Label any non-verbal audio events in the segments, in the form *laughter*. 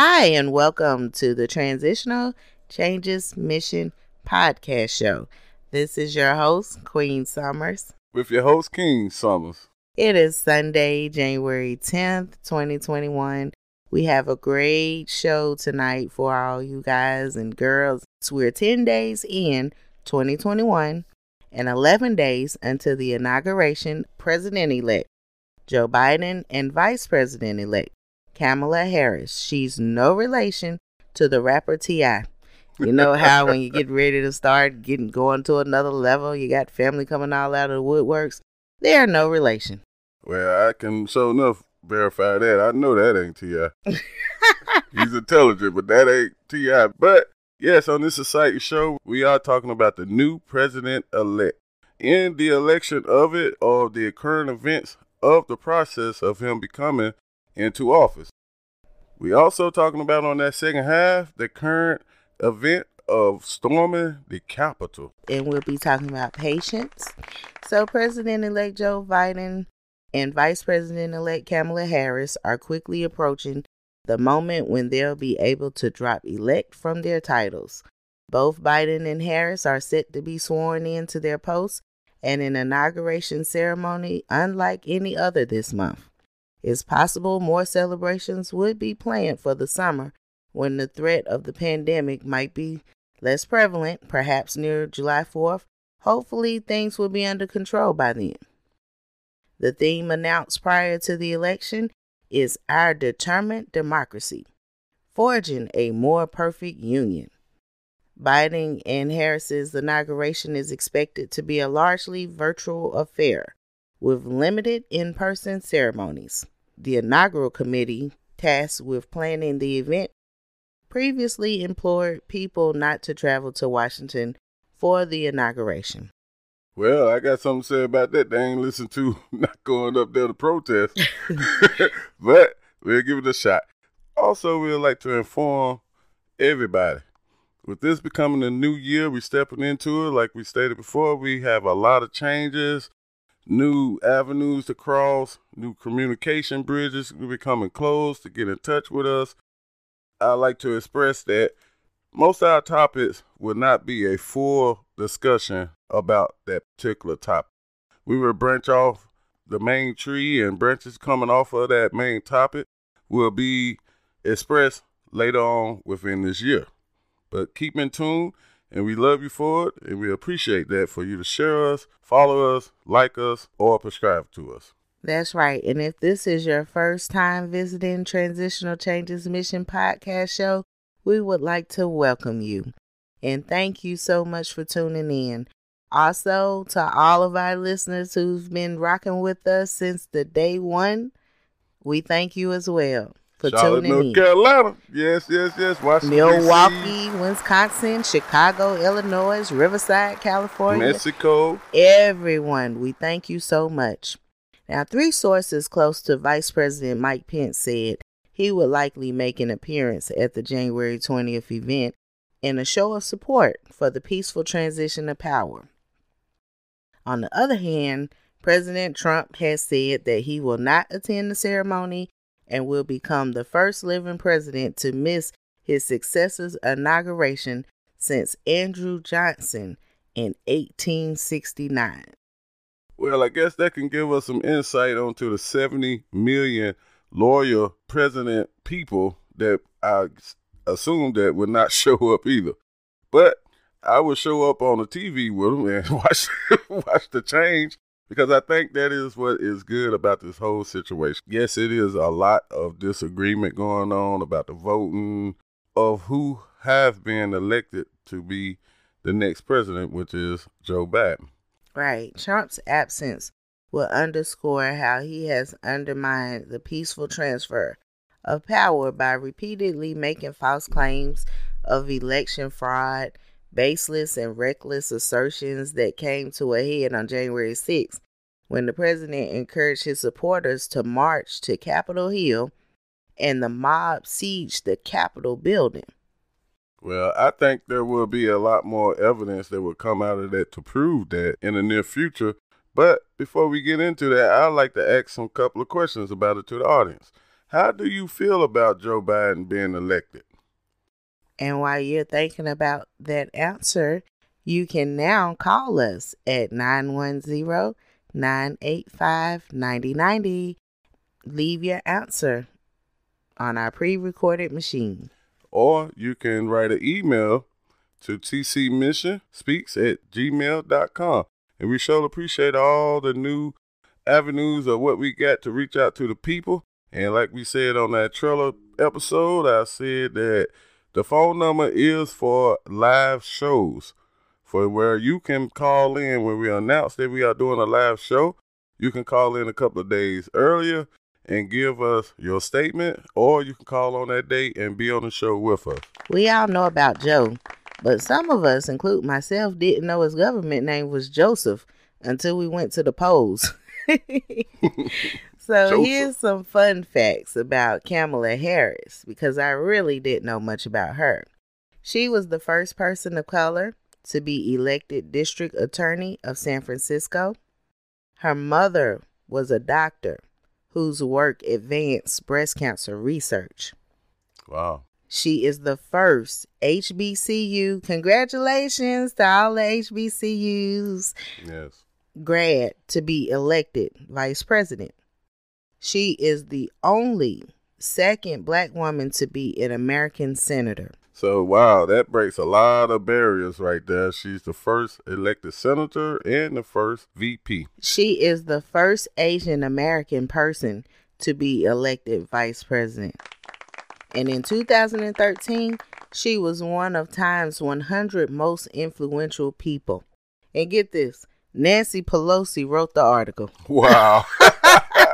Hi, and welcome to the Transitional Changes Mission podcast show. This is your host, Queen Summers. With your host, King Summers. It is Sunday, January 10th, 2021. We have a great show tonight for all you guys and girls. So we're 10 days in 2021 and 11 days until the inauguration president elect Joe Biden and Vice President elect Kamala Harris. She's no relation to the rapper T.I. You know how when you get ready to start getting going to another level, you got family coming all out of the woodworks. They are no relation. Well, I can show enough verify that. I know that ain't T.I. *laughs* He's intelligent, but that ain't T.I. But yes, on this society show, we are talking about the new president elect. In the election of it, or the current events of the process of him becoming into office. We also talking about on that second half the current event of storming the Capitol. And we'll be talking about patience. So President-elect Joe Biden and Vice President-elect Kamala Harris are quickly approaching the moment when they'll be able to drop elect from their titles. Both Biden and Harris are set to be sworn into their posts and an inauguration ceremony unlike any other this month. It's possible more celebrations would be planned for the summer when the threat of the pandemic might be less prevalent, perhaps near July 4th. Hopefully, things will be under control by then. The theme announced prior to the election is Our Determined Democracy, Forging a More Perfect Union. Biden and Harris's inauguration is expected to be a largely virtual affair with limited in person ceremonies. The inaugural committee, tasked with planning the event, previously implored people not to travel to Washington for the inauguration. Well, I got something to say about that. They ain't listen to *laughs* not going up there to protest. *laughs* but we'll give it a shot. Also, we'd like to inform everybody. With this becoming a new year, we stepping into it. Like we stated before, we have a lot of changes new avenues to cross, new communication bridges becoming closed to get in touch with us. I like to express that most of our topics will not be a full discussion about that particular topic. We will branch off the main tree and branches coming off of that main topic will be expressed later on within this year. But keep in tune and we love you for it, and we appreciate that for you to share us, follow us, like us, or subscribe to us. That's right. And if this is your first time visiting Transitional Changes Mission podcast show, we would like to welcome you. And thank you so much for tuning in. Also, to all of our listeners who've been rocking with us since the day one, we thank you as well for Charlotte, tuning North in. Carolina. Yes, yes, yes. Washington, Milwaukee, Wisconsin, Chicago, Illinois, Riverside, California, Mexico. Everyone, we thank you so much. Now, three sources close to Vice President Mike Pence said he would likely make an appearance at the January 20th event in a show of support for the peaceful transition of power. On the other hand, President Trump has said that he will not attend the ceremony and will become the first living president to miss his successor's inauguration since Andrew Johnson in 1869. Well, I guess that can give us some insight onto the 70 million loyal president people that I assume that would not *laughs* show up either. But I would show up on the TV with them and *laughs* watch watch the change because I think that is what is good about this whole situation. Yes, it is a lot of disagreement going on about the voting of who have been elected to be the next president, which is Joe Biden. Right. Trump's absence will underscore how he has undermined the peaceful transfer of power by repeatedly making false claims of election fraud baseless and reckless assertions that came to a head on January 6th when the president encouraged his supporters to march to Capitol Hill and the mob sieged the Capitol building. Well, I think there will be a lot more evidence that will come out of that to prove that in the near future. But before we get into that, I'd like to ask some couple of questions about it to the audience. How do you feel about Joe Biden being elected? And while you're thinking about that answer, you can now call us at 910 985 9090. Leave your answer on our pre recorded machine. Or you can write an email to tcmissionspeaks at gmail.com. And we sure appreciate all the new avenues of what we got to reach out to the people. And like we said on that trailer episode, I said that the phone number is for live shows, for where you can call in when we announce that we are doing a live show. You can call in a couple of days earlier and give us your statement, or you can call on that date and be on the show with us. We all know about Joe, but some of us, including myself, didn't know his government name was Joseph until we went to the polls. *laughs* *laughs* so here's some fun facts about Kamala Harris because I really didn't know much about her. She was the first person of color to be elected district attorney of San Francisco. Her mother was a doctor whose work advanced breast cancer research. Wow. She is the first HBCU. Congratulations to all the HBCUs. Yes. Grad to be elected vice president. She is the only second black woman to be an American senator. So, wow, that breaks a lot of barriers right there. She's the first elected senator and the first VP. She is the first Asian American person to be elected vice president. And in 2013, she was one of Time's 100 most influential people. And get this Nancy Pelosi wrote the article. Wow. *laughs*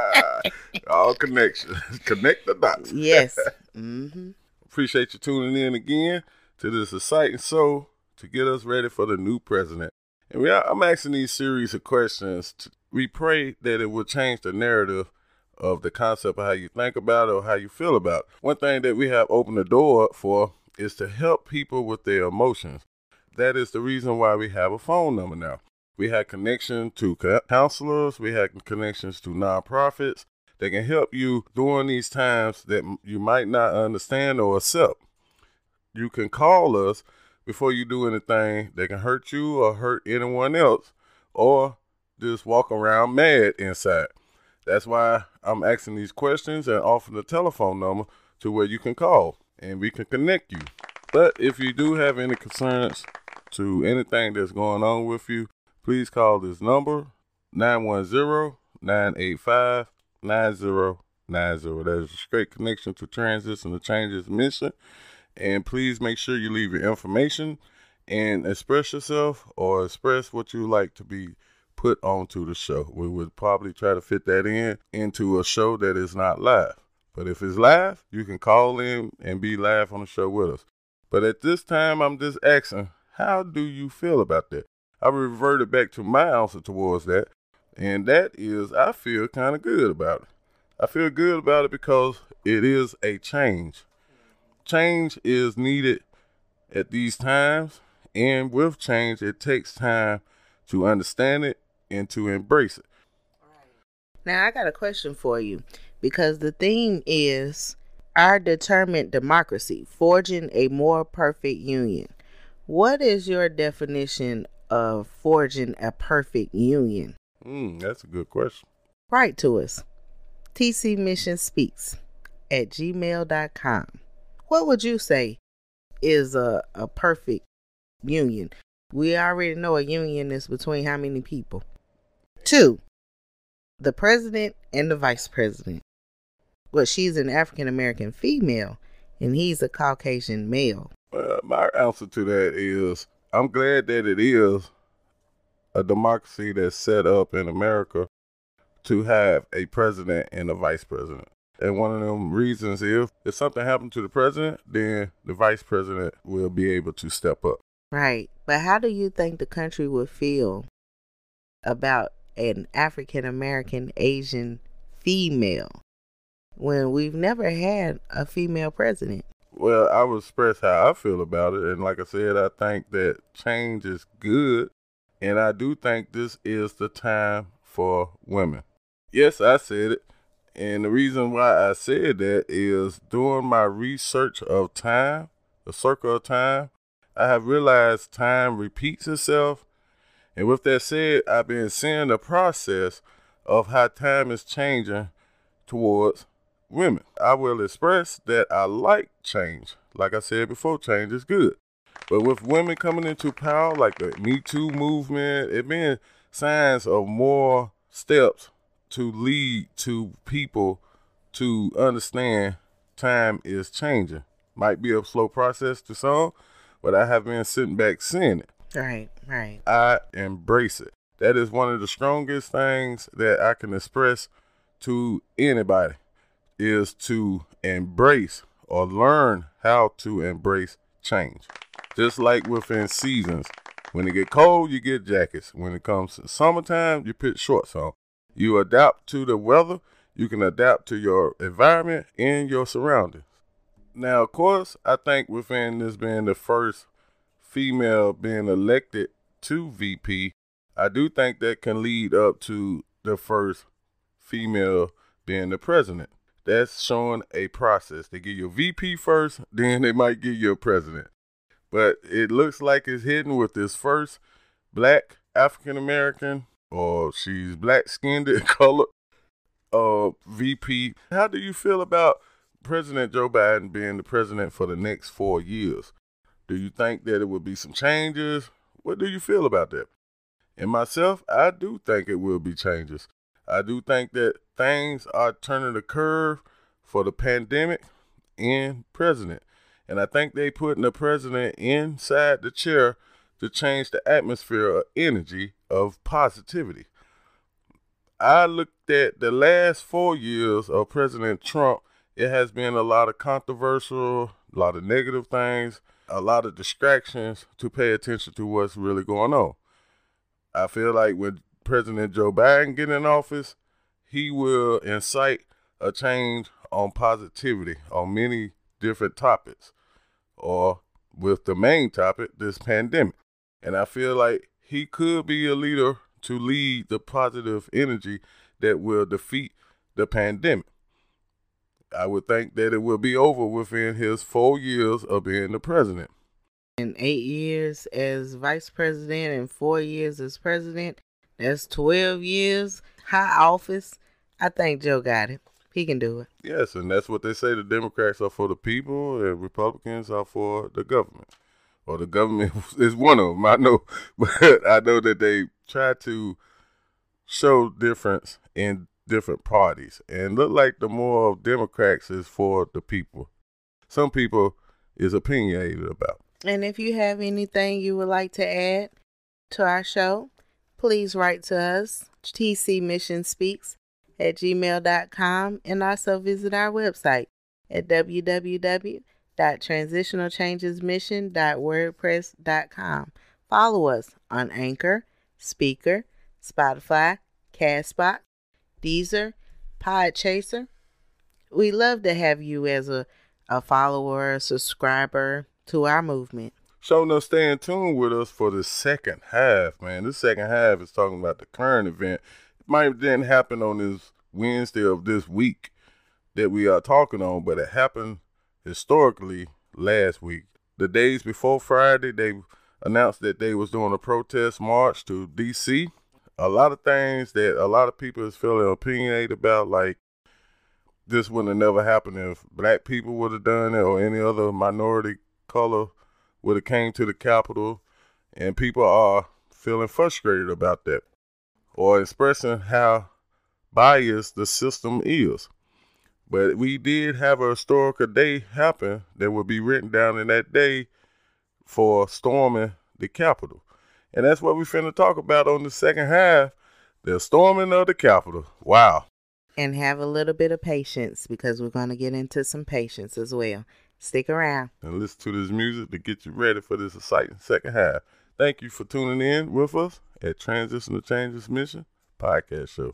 *laughs* All connections. *laughs* Connect the dots. *laughs* Yes. Mm-hmm. Appreciate you tuning in again to this exciting show to get us ready for the new president. And we are, I'm asking these series of questions. To, we pray that it will change the narrative of the concept of how you think about it or how you feel about it. One thing that we have opened the door for is to help people with their emotions. That is the reason why we have a phone number now. We had connection to counselors, we had connections to nonprofits, that can help you during these times that you might not understand or accept. You can call us before you do anything that can hurt you or hurt anyone else, or just walk around mad inside. That's why I'm asking these questions and offering the telephone number to where you can call and we can connect you. But if you do have any concerns to anything that's going on with you, please call this number 910 985 9090. That is a straight connection to Transition to Changes mission. And please make sure you leave your information and express yourself or express what you like to be put onto the show. We would probably try to fit that in into a show that is not live. But if it's live, you can call in and be live on the show with us. But at this time, I'm just asking, how do you feel about that? I reverted back to my answer towards that. And that is, I feel kind of good about it. I feel good about it because it is a change. Change is needed at these times, and with change, it takes time to understand it and to embrace it. Now, I got a question for you because the theme is our determined democracy, forging a more perfect union. What is your definition of forging a perfect union? Mm, that's a good question. Write to us. TC Mission Speaks at gmail.com. What would you say is a, a perfect union? We already know a union is between how many people? Two, the president and the vice president. Well, she's an African American female and he's a Caucasian male. Well, my answer to that is I'm glad that it is a democracy that's set up in America to have a president and a vice president. And one of them reasons is if something happened to the president, then the vice president will be able to step up. Right. But how do you think the country would feel about an African American Asian female when we've never had a female president? Well, I will express how I feel about it. And like I said, I think that change is good. And I do think this is the time for women. Yes, I said it. And the reason why I said that is during my research of time, the circle of time, I have realized time repeats itself. And with that said, I've been seeing the process of how time is changing towards women. I will express that I like change. Like I said before, change is good. But with women coming into power, like the Me Too movement, it being signs of more steps to lead to people to understand time is changing. Might be a slow process to some, but I have been sitting back seeing it. Right, right. I embrace it. That is one of the strongest things that I can express to anybody is to embrace or learn how to embrace change. Just like within seasons. When it get cold, you get jackets. When it comes to summertime, you put shorts on. You adapt to the weather. You can adapt to your environment and your surroundings. Now, of course, I think within this being the first female being elected to VP, I do think that can lead up to the first female being the president. That's showing a process. They give you a VP first, then they might give you a president. But it looks like it's hidden with this first black African American, or she's black skinned and *laughs* colored uh VP. How do you feel about President Joe Biden being the president for the next four years? Do you think that it would be some changes? What do you feel about that? And myself, I do think it will be changes. I do think that things are turning the curve for the pandemic and president. And I think they putting the president inside the chair to change the atmosphere of energy of positivity. I looked at the last four years of President Trump. It has been a lot of controversial, a lot of negative things, a lot of distractions to pay attention to what's really going on. I feel like when President Joe Biden get in office, he will incite a change on positivity on many different topics, or with the main topic, this pandemic. And I feel like he could be a leader to lead the positive energy that will defeat the pandemic. I would think that it will be over within his four years of being the president. In eight years as vice president and four years as president, that's 12 years, high office. I think Joe got it. He can do it. Yes, and that's what they say. The Democrats are for the people, and Republicans are for the government. Or the government *laughs* is one of them. I know, *laughs* but I know that they try to show difference in different parties, and look like the more of Democrats is for the people. Some people is opinionated about. And if you have anything you would like to add to our show, please write to us, TC Mission Speaks at gmail.com, and also visit our website at www.transitionalchangesmission.wordpress.com. Follow us on Anchor, Spreaker, Spotify, Castbox, Deezer, Podchaser. We love to have you as a, a follower, a subscriber to our movement. So now stay in tune with us for the second half, man. This second half is talking about the current event. Might didn't happen on this Wednesday of this week that we are talking on, but it happened historically last week. The days before Friday, they announced that they was doing a protest march to DC. A lot of things that a lot of people is feeling opinionated about, like this wouldn't have never happened if black people would have done it or any other minority color would have came to the Capitol, and people are feeling frustrated about that or expressing how biased the system is. But we did have a historical day happen that will be written down in that day for storming the Capitol. And that's what we're finna talk about on the second half the storming of the Capitol. Wow. And have a little bit of patience because we're going to get into some patience as well. Stick around. And listen to this music to get you ready for this exciting second half. Thank you for tuning in with us at Transitional Changes Mission podcast show.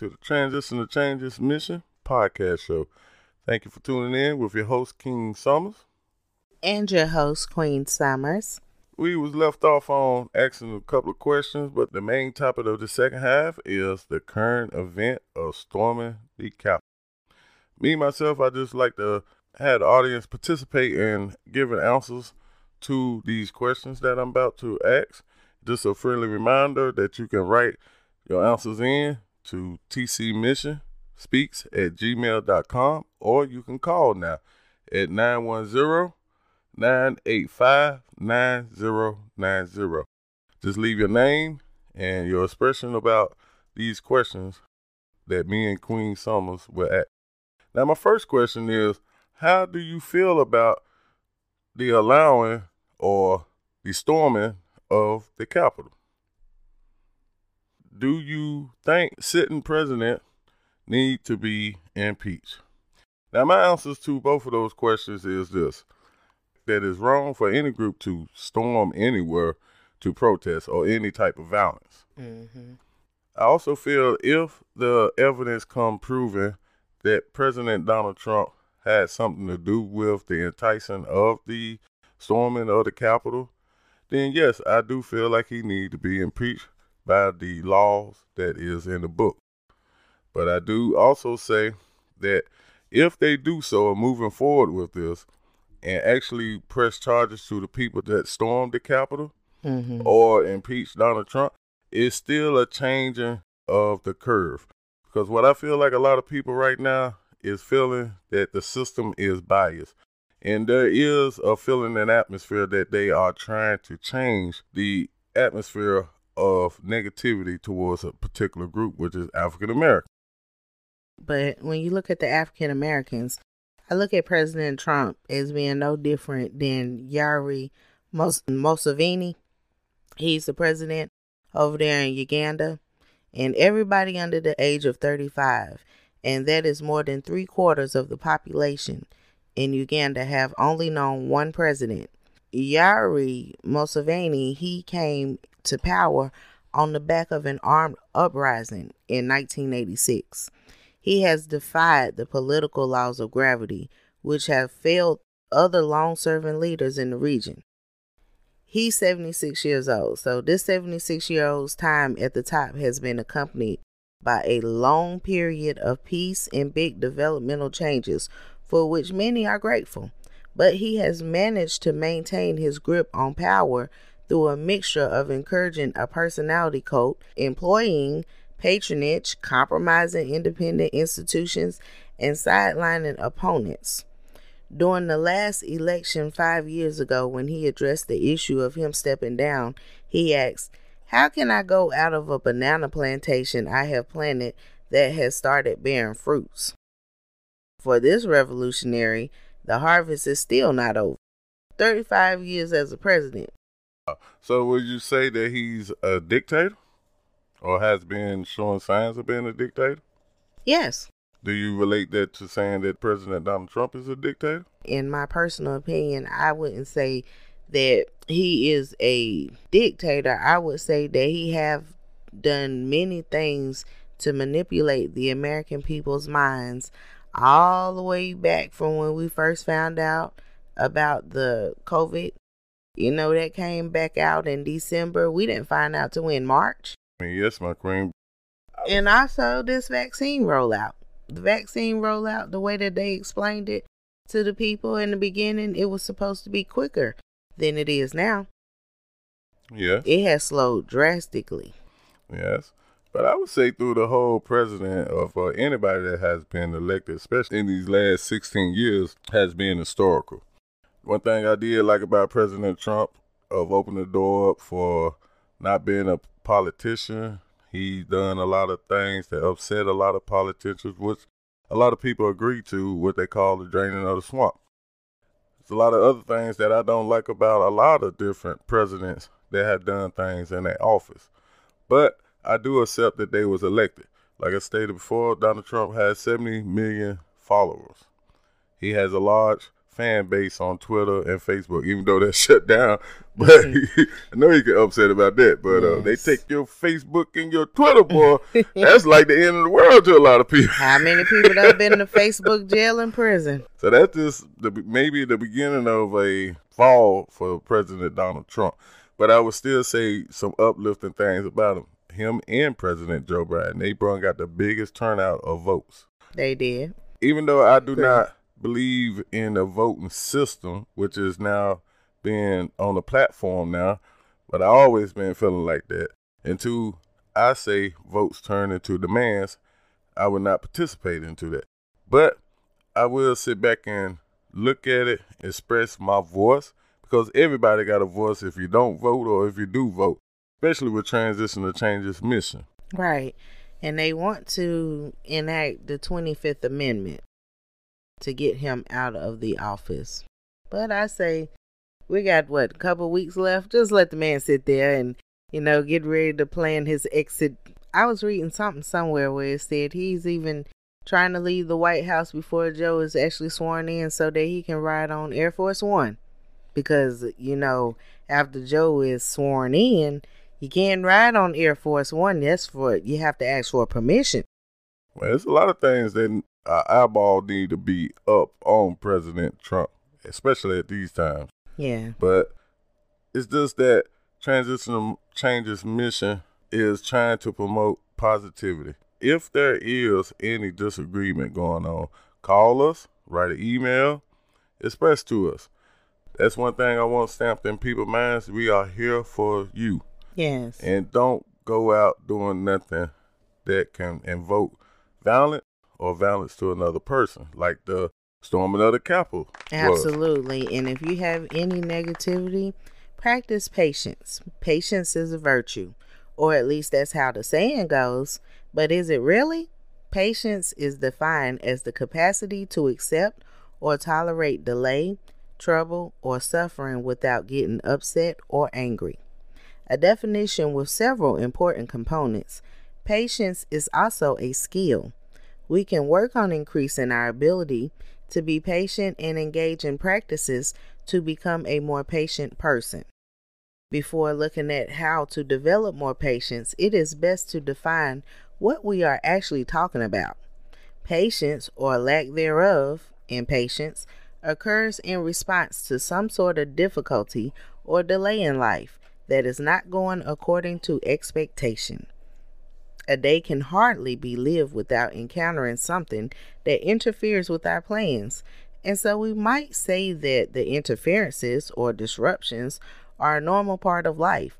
To the Transition to Changes Mission podcast show. Thank you for tuning in with your host, King Summers. And your host, Queen Summers. We was left off on asking a couple of questions, but the main topic of the second half is the current event of storming the Capitol. Me, myself, I just like to have the audience participate in giving answers to these questions that I'm about to ask. Just a friendly reminder that you can write your answers in to TC Mission speaks at gmail.com or you can call now at 910 985 9090. Just leave your name and your expression about these questions that me and Queen Summers will ask. Now, my first question is How do you feel about the allowing or the storming of the Capitol? Do you think sitting president need to be impeached? Now, my answers to both of those questions is this that it's wrong for any group to storm anywhere to protest or any type of violence. Mm-hmm. I also feel if the evidence come proving that President Donald Trump had something to do with the enticing of the storming of the Capitol, then yes, I do feel like he need to be impeached by the laws that is in the book. But I do also say that if they do so, and moving forward with this, and actually press charges to the people that stormed the Capitol mm-hmm. or impeach Donald Trump, it's still a changing of the curve. Because what I feel like a lot of people right now is feeling that the system is biased. And there is a feeling and atmosphere that they are trying to change the atmosphere of negativity towards a particular group, which is African American. But when you look at the African Americans, I look at President Trump as being no different than Yoweri Museveni. He's the president over there in Uganda, and everybody under the age of 35, and that is more than three quarters of the population in Uganda, have only known one president. Yoweri Museveni, he came to power on the back of an armed uprising in 1986. He has defied the political laws of gravity, which have failed other long serving leaders in the region. He's 76 years old, so this 76 year old's time at the top has been accompanied by a long period of peace and big developmental changes for which many are grateful. But he has managed to maintain his grip on power through a mixture of encouraging a personality cult, employing patronage, compromising independent institutions, and sidelining opponents. During the last election five years ago, when he addressed the issue of him stepping down, he asked, How can I go out of a banana plantation I have planted that has started bearing fruits? For this revolutionary, the harvest is still not over. 35 years as a president, so would you say that he's a dictator, or has been showing signs of being a dictator? Yes. Do you relate that to saying that President Donald Trump is a dictator? In my personal opinion, I wouldn't say that he is a dictator. I would say that he have done many things to manipulate the American people's minds all the way back from when we first found out about the COVID you know, that came back out in December. We didn't find out till in March. I mean yes, my queen. And also this vaccine rollout. The vaccine rollout, the way that they explained it to the people in the beginning, it was supposed to be quicker than it is now. Yeah. It has slowed drastically. Yes. But I would say through the whole president or uh, anybody that has been elected, especially in these last 16 years, has been historical. One thing I did like about President Trump of opening the door up for not being a politician. He's done a lot of things that upset a lot of politicians, which a lot of people agree to what they call the draining of the swamp. There's a lot of other things that I don't like about a lot of different presidents that have done things in their office. But I do accept that they was elected. Like I stated before, Donald Trump has 70 million followers. He has a large fan base on Twitter and Facebook, even though they're *laughs* shut down. But *laughs* I know you get upset about that. But uh, they take your Facebook and your Twitter, boy. *laughs* that's like the end of the world to a lot of people. How many people have been in the Facebook jail and prison? So that's just the, maybe the beginning of a fall for President Donald Trump. But I would still say some uplifting things about him. Him and President Joe Biden. They brought out the biggest turnout of votes. They did. Even though I do not believe in the voting system, which is now being on the platform now, but I always been feeling like that. Until I say votes turn into demands, I would not participate into that. But I will sit back and look at it, express my voice, because everybody got a voice if you don't vote or if you do vote, especially with transition to change changes mission. Right. And they want to enact the 25th Amendment to get him out of the office. But I say, we got what, a couple weeks left? Just let the man sit there and, you know, get ready to plan his exit. I was reading something somewhere where it said he's even trying to leave the White House before Joe is actually sworn in so that he can ride on Air Force One. Because, you know, after Joe is sworn in, you can't ride on Air Force One. That's for you have to ask for permission. Well, there's a lot of things that our eyeball need to be up on President Trump, especially at these times. Yeah. But it's just that transitional changes mission is trying to promote positivity. If there is any disagreement going on, call us, write an email, express to us. That's one thing I want stamped in people's minds. We are here for you. Yes. And don't go out doing nothing that can invoke violence or violence to another person, like the storming of the Capitol. was. Absolutely. And if you have any negativity, practice patience. Patience is a virtue, or at least that's how the saying goes. But is it really? Patience is defined as the capacity to accept or tolerate delay, trouble, or suffering without getting upset or angry. A definition with several important components. Patience is also a skill. We can work on increasing our ability to be patient and engage in practices to become a more patient person. Before looking at how to develop more patience, it is best to define what we are actually talking about. Patience, or lack thereof, impatience, occurs in response to some sort of difficulty or delay in life that is not going according to expectation. A day can hardly be lived without encountering something that interferes with our plans, and so we might say that the interferences or disruptions are a normal part of life.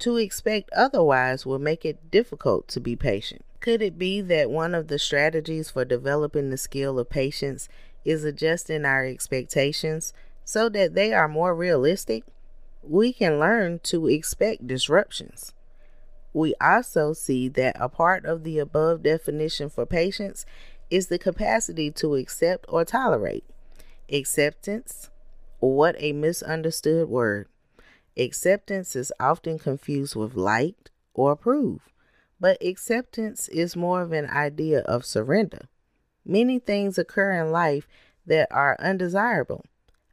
To expect otherwise will make it difficult to be patient. Could it be that one of the strategies for developing the skill of patience is adjusting our expectations so that they are more realistic? We can learn to expect disruptions. We also see that a part of the above definition for patience is the capacity to accept or tolerate. Acceptance, what a misunderstood word. Acceptance is often confused with liked or approve, but acceptance is more of an idea of surrender. Many things occur in life that are undesirable.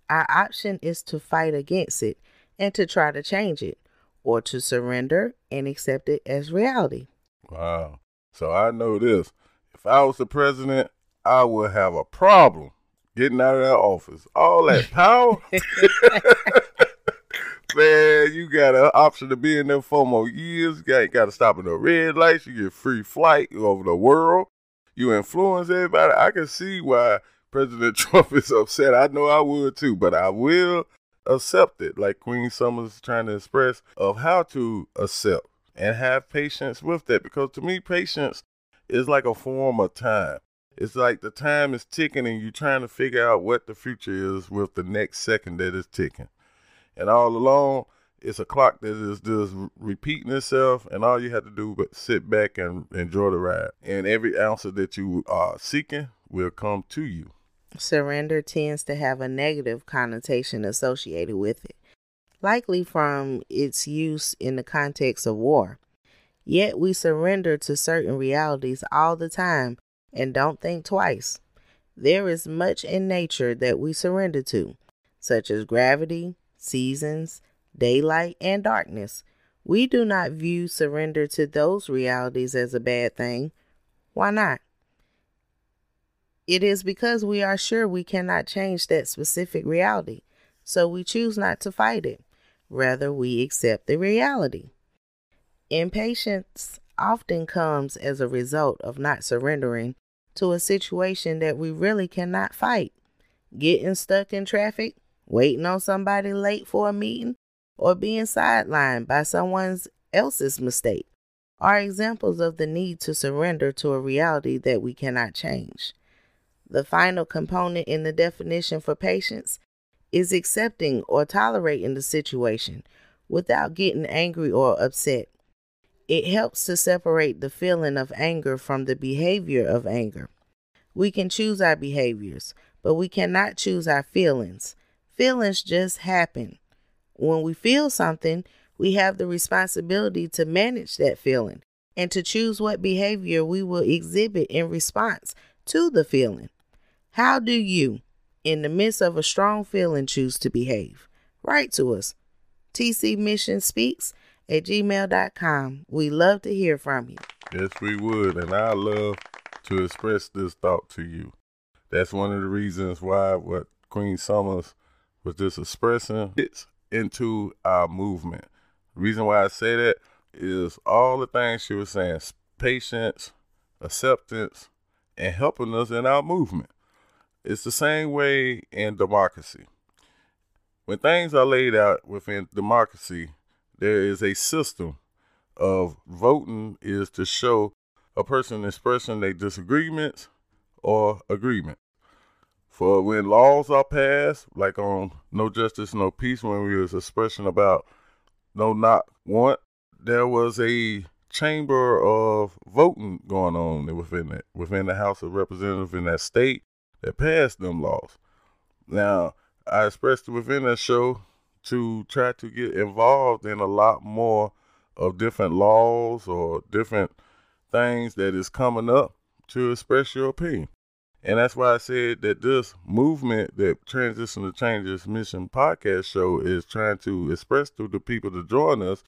Our option is to fight against it and to try to change it, or to surrender and accept it as reality. Wow. So I know this. If I was the president, I would have a problem getting out of that office. All that *laughs* power. *laughs* Man, you got an option to be in there for more years. You got, got to stop at the red lights. You get free flight over the world. You influence everybody. I can see why President *laughs* Trump is upset. I know I would too, but I will accept it, like Queen Summers is trying to express, of how to accept and have patience with that. Because to me, patience is like a form of time. It's like the time is ticking and you're trying to figure out what the future is with the next second that is ticking. And all along, it's a clock that is just repeating itself, and all you have to do but sit back and enjoy the ride. And every answer that you are seeking will come to you. Surrender tends to have a negative connotation associated with it, likely from its use in the context of war. Yet we surrender to certain realities all the time and don't think twice. There is much in nature that we surrender to, such as gravity, seasons, daylight, and darkness. We do not view surrender to those realities as a bad thing. Why not? It is because we are sure we cannot change that specific reality, so we choose not to fight it. Rather, we accept the reality. Impatience often comes as a result of not surrendering to a situation that we really cannot fight. Getting stuck in traffic, waiting on somebody late for a meeting, or being sidelined by someone else's mistake are examples of the need to surrender to a reality that we cannot change. The final component in the definition for patience is accepting or tolerating the situation without getting angry or upset. It helps to separate the feeling of anger from the behavior of anger. We can choose our behaviors, but we cannot choose our feelings. Feelings just happen. When we feel something, we have the responsibility to manage that feeling and to choose what behavior we will exhibit in response to the feeling. How do you, in the midst of a strong feeling, choose to behave? Write to us. TC Mission Speaks at gmail.com. We love to hear from you. Yes, we would. And I love to express this thought to you. That's one of the reasons why what Queen Summers was just expressing fits into our movement. The reason why I say that is all the things she was saying patience, acceptance, and helping us in our movement. It's the same way in democracy. When things are laid out within democracy, there is a system of voting is to show a person expressing their disagreements or agreement. For when laws are passed, like on no justice, no peace, when we was expressing about no not want, there was a chamber of voting going on within it, within the House of Representatives in that state that passed them laws. Now, I expressed within that show to try to get involved in a lot more of different laws or different things that is coming up to express your opinion. And that's why I said that this movement that Transition to Changes Mission podcast show is trying to express to the people to join us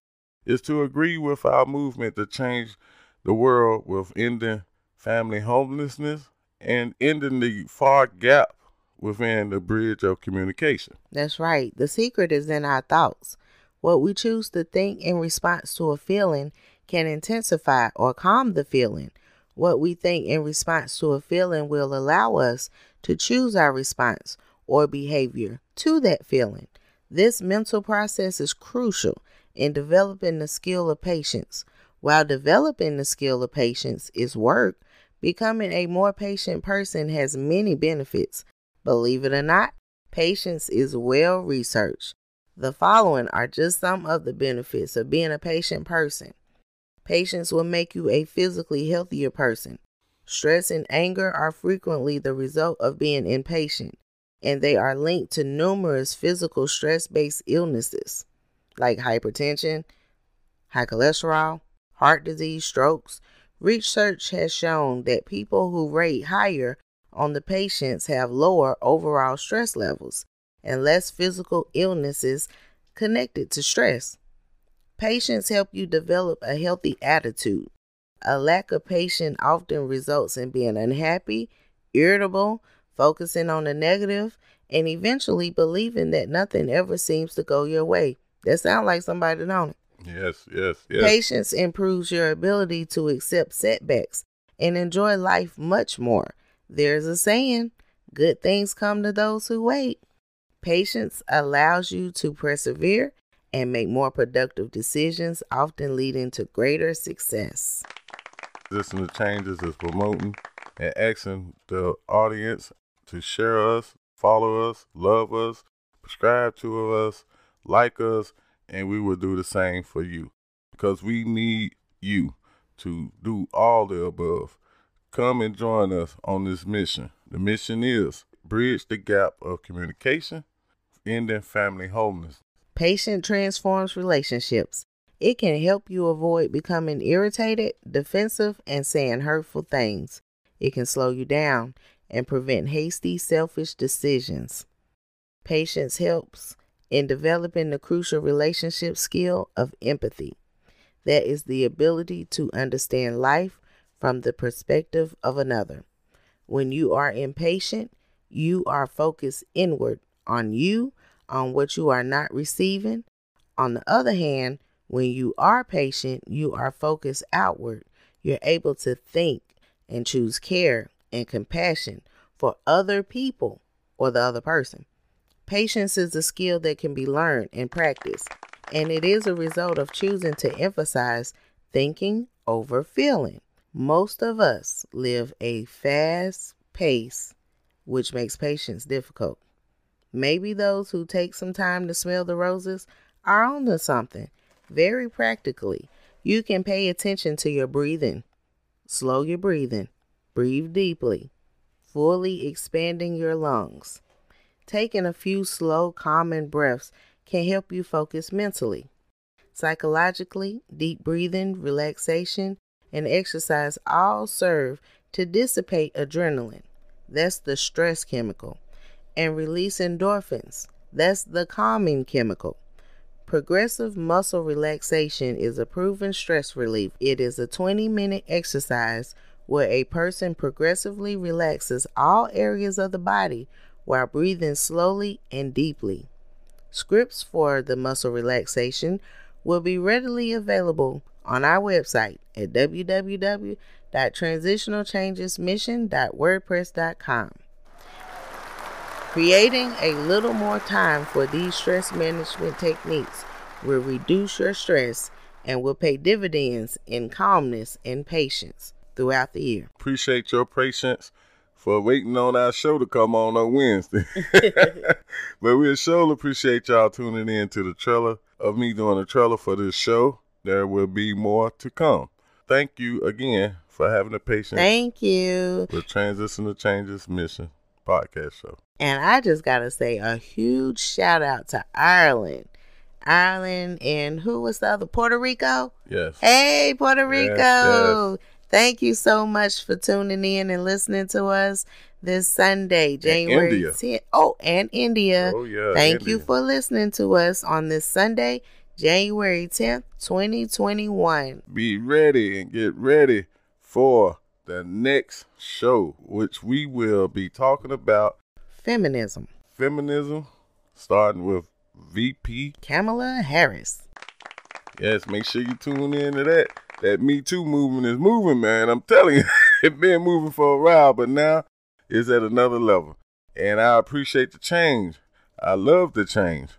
is to agree with our movement to change the world with ending family homelessness and ending the far gap within the bridge of communication. That's right. The secret is in our thoughts. What we choose to think in response to a feeling can intensify or calm the feeling. What we think in response to a feeling will allow us to choose our response or behavior to that feeling. This mental process is crucial in developing the skill of patience. While developing the skill of patience is work, becoming a more patient person has many benefits. Believe it or not, patience is well researched. The following are just some of the benefits of being a patient person. Patience will make you a physically healthier person. Stress and anger are frequently the result of being impatient, and they are linked to numerous physical stress based illnesses like hypertension, high cholesterol, heart disease, strokes. Research has shown that people who rate higher on the patients have lower overall stress levels and less physical illnesses connected to stress. Patience help you develop a healthy attitude. A lack of patience often results in being unhappy, irritable, focusing on the negative, and eventually believing that nothing ever seems to go your way. That sounds like somebody, don't it? Yes, yes, yes. Patience improves your ability to accept setbacks and enjoy life much more. There's a saying good things come to those who wait. Patience allows you to persevere and make more productive decisions, often leading to greater success. Listening to changes is promoting and asking the audience to share us, follow us, love us, subscribe to us, like us, and we will do the same for you because we need you to do all the above. Come and join us on this mission. The mission is bridge the gap of communication, ending family homelessness. Patience transforms relationships. It can help you avoid becoming irritated, defensive, and saying hurtful things. It can slow you down and prevent hasty, selfish decisions. Patience helps in developing the crucial relationship skill of empathy. That is the ability to understand life from the perspective of another. When you are impatient, you are focused inward on you, on what you are not receiving. On the other hand, when you are patient, you are focused outward. You're able to think and choose care and compassion for other people or the other person. Patience is a skill that can be learned and practiced, and it is a result of choosing to emphasize thinking over feeling. Most of us live a fast pace, which makes patience difficult. Maybe those who take some time to smell the roses are onto something. Very practically, you can pay attention to your breathing. Slow your breathing. Breathe deeply, fully expanding your lungs. Taking a few slow, calming breaths can help you focus mentally. Psychologically, deep breathing, relaxation, and exercise all serve to dissipate adrenaline. That's the stress chemical. And release endorphins. That's the calming chemical. Progressive muscle relaxation is a proven stress relief. It is a 20 minute exercise where a person progressively relaxes all areas of the body while breathing slowly and deeply. Scripts for the muscle relaxation will be readily available on our website at www.transitionalchangesmission.wordpress.com. Creating a little more time for these stress management techniques will reduce your stress and will pay dividends in calmness and patience throughout the year. Appreciate your patience for waiting on our show to come on on Wednesday. *laughs* *laughs* but we sure appreciate y'all tuning in to the trailer of me doing a trailer for this show. There will be more to come. Thank you again for having the patience Thank you. with Transitional Changes Mission podcast show. And I just got to say a huge shout out to Ireland. Ireland and who was the other? Puerto Rico? Yes. Hey, Puerto Yes, Rico. Thank you so much for tuning in and listening to us this Sunday, January India. 10th. Oh, and India. Oh yeah. Thank you for listening to us on this Sunday, January 10th, 2021. be ready and get ready for the next show, which we will be talking about Feminism. feminism, starting with VP. Kamala Harris. Yes, make sure you tune in to that. That Me Too movement is moving, man. I'm telling you, *laughs* it been moving for a while, but now it's at another level. And I appreciate the change. I love the change,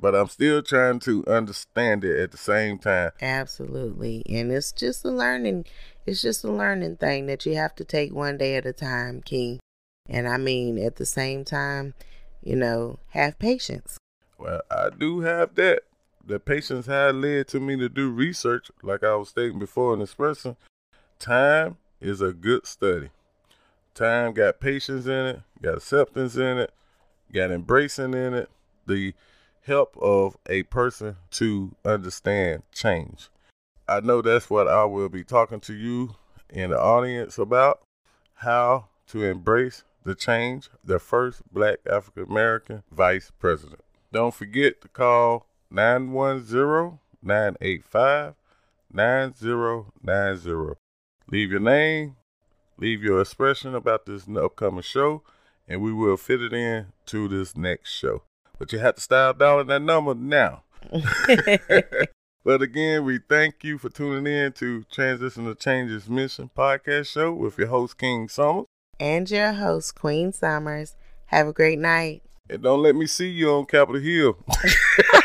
but I'm still trying to understand it at the same time. Absolutely. And it's just a learning it's just a learning thing that you have to take one day at a time, King. And I mean at the same time, you know, have patience. Well, I do have that. The patience had led to me to do research, like I was stating before and expressing. Time is a good study. Time got patience in it, got acceptance in it, got embracing in it, the help of a person to understand change. I know that's what I will be talking to you in the audience about how to embrace the change, the first black African American vice president. Don't forget to call 910 985 9090. Leave your name, leave your expression about this upcoming show, and we will fit it in to this next show. But you have to start dialing that number now. *laughs* But again, we thank you for tuning in to Transitional Changes Mission podcast show with your host, King Summers. and your host, Queen Summers. Have a great night. And don't let me see you on Capitol Hill. *laughs*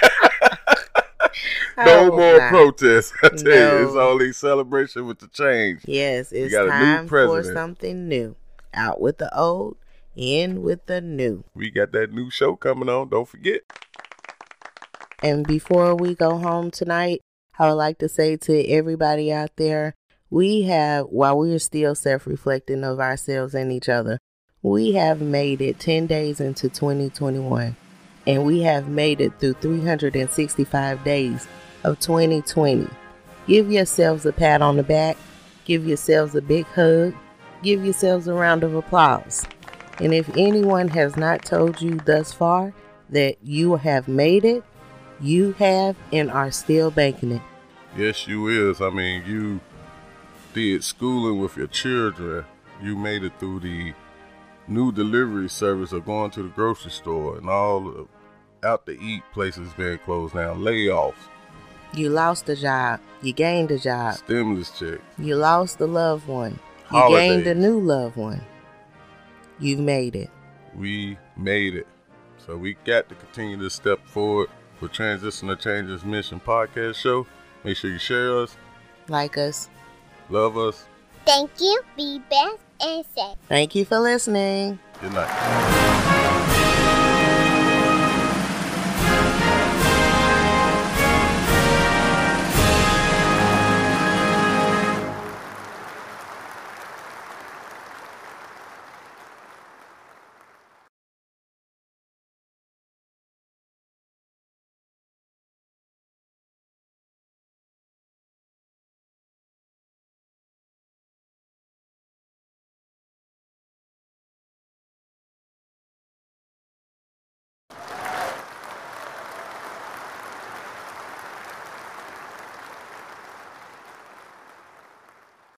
No oh, more not. protests. *laughs* I tell you, No. it's only celebration with the change. Yes, it's got a new time for something new. Out with the old, in with the new. We got that new show coming on. Don't forget. And before we go home tonight, I would like to say to everybody out there, we have, while we are still self reflecting of ourselves and each other, we have made it 10 days into 2021. And we have made it through 365 days of 2020. Give yourselves a pat on the back, give yourselves a big hug, give yourselves a round of applause. And if anyone has not told you thus far that you have made it, you have and are still banking it. Yes, you is. I mean, you did schooling with your children. You made it through the new delivery service of going to the grocery store and all out to eat places being closed down, layoffs, You lost a job. You gained a job. stimulus check, You lost a loved one. You Holidays. gained a new loved one. You've made it. we made it. So we got to continue to step forward with Transition to Changes Mission podcast show. Make sure you share us, Like us. love us. Thank you. Be best and safe. Thank you for listening. Good night.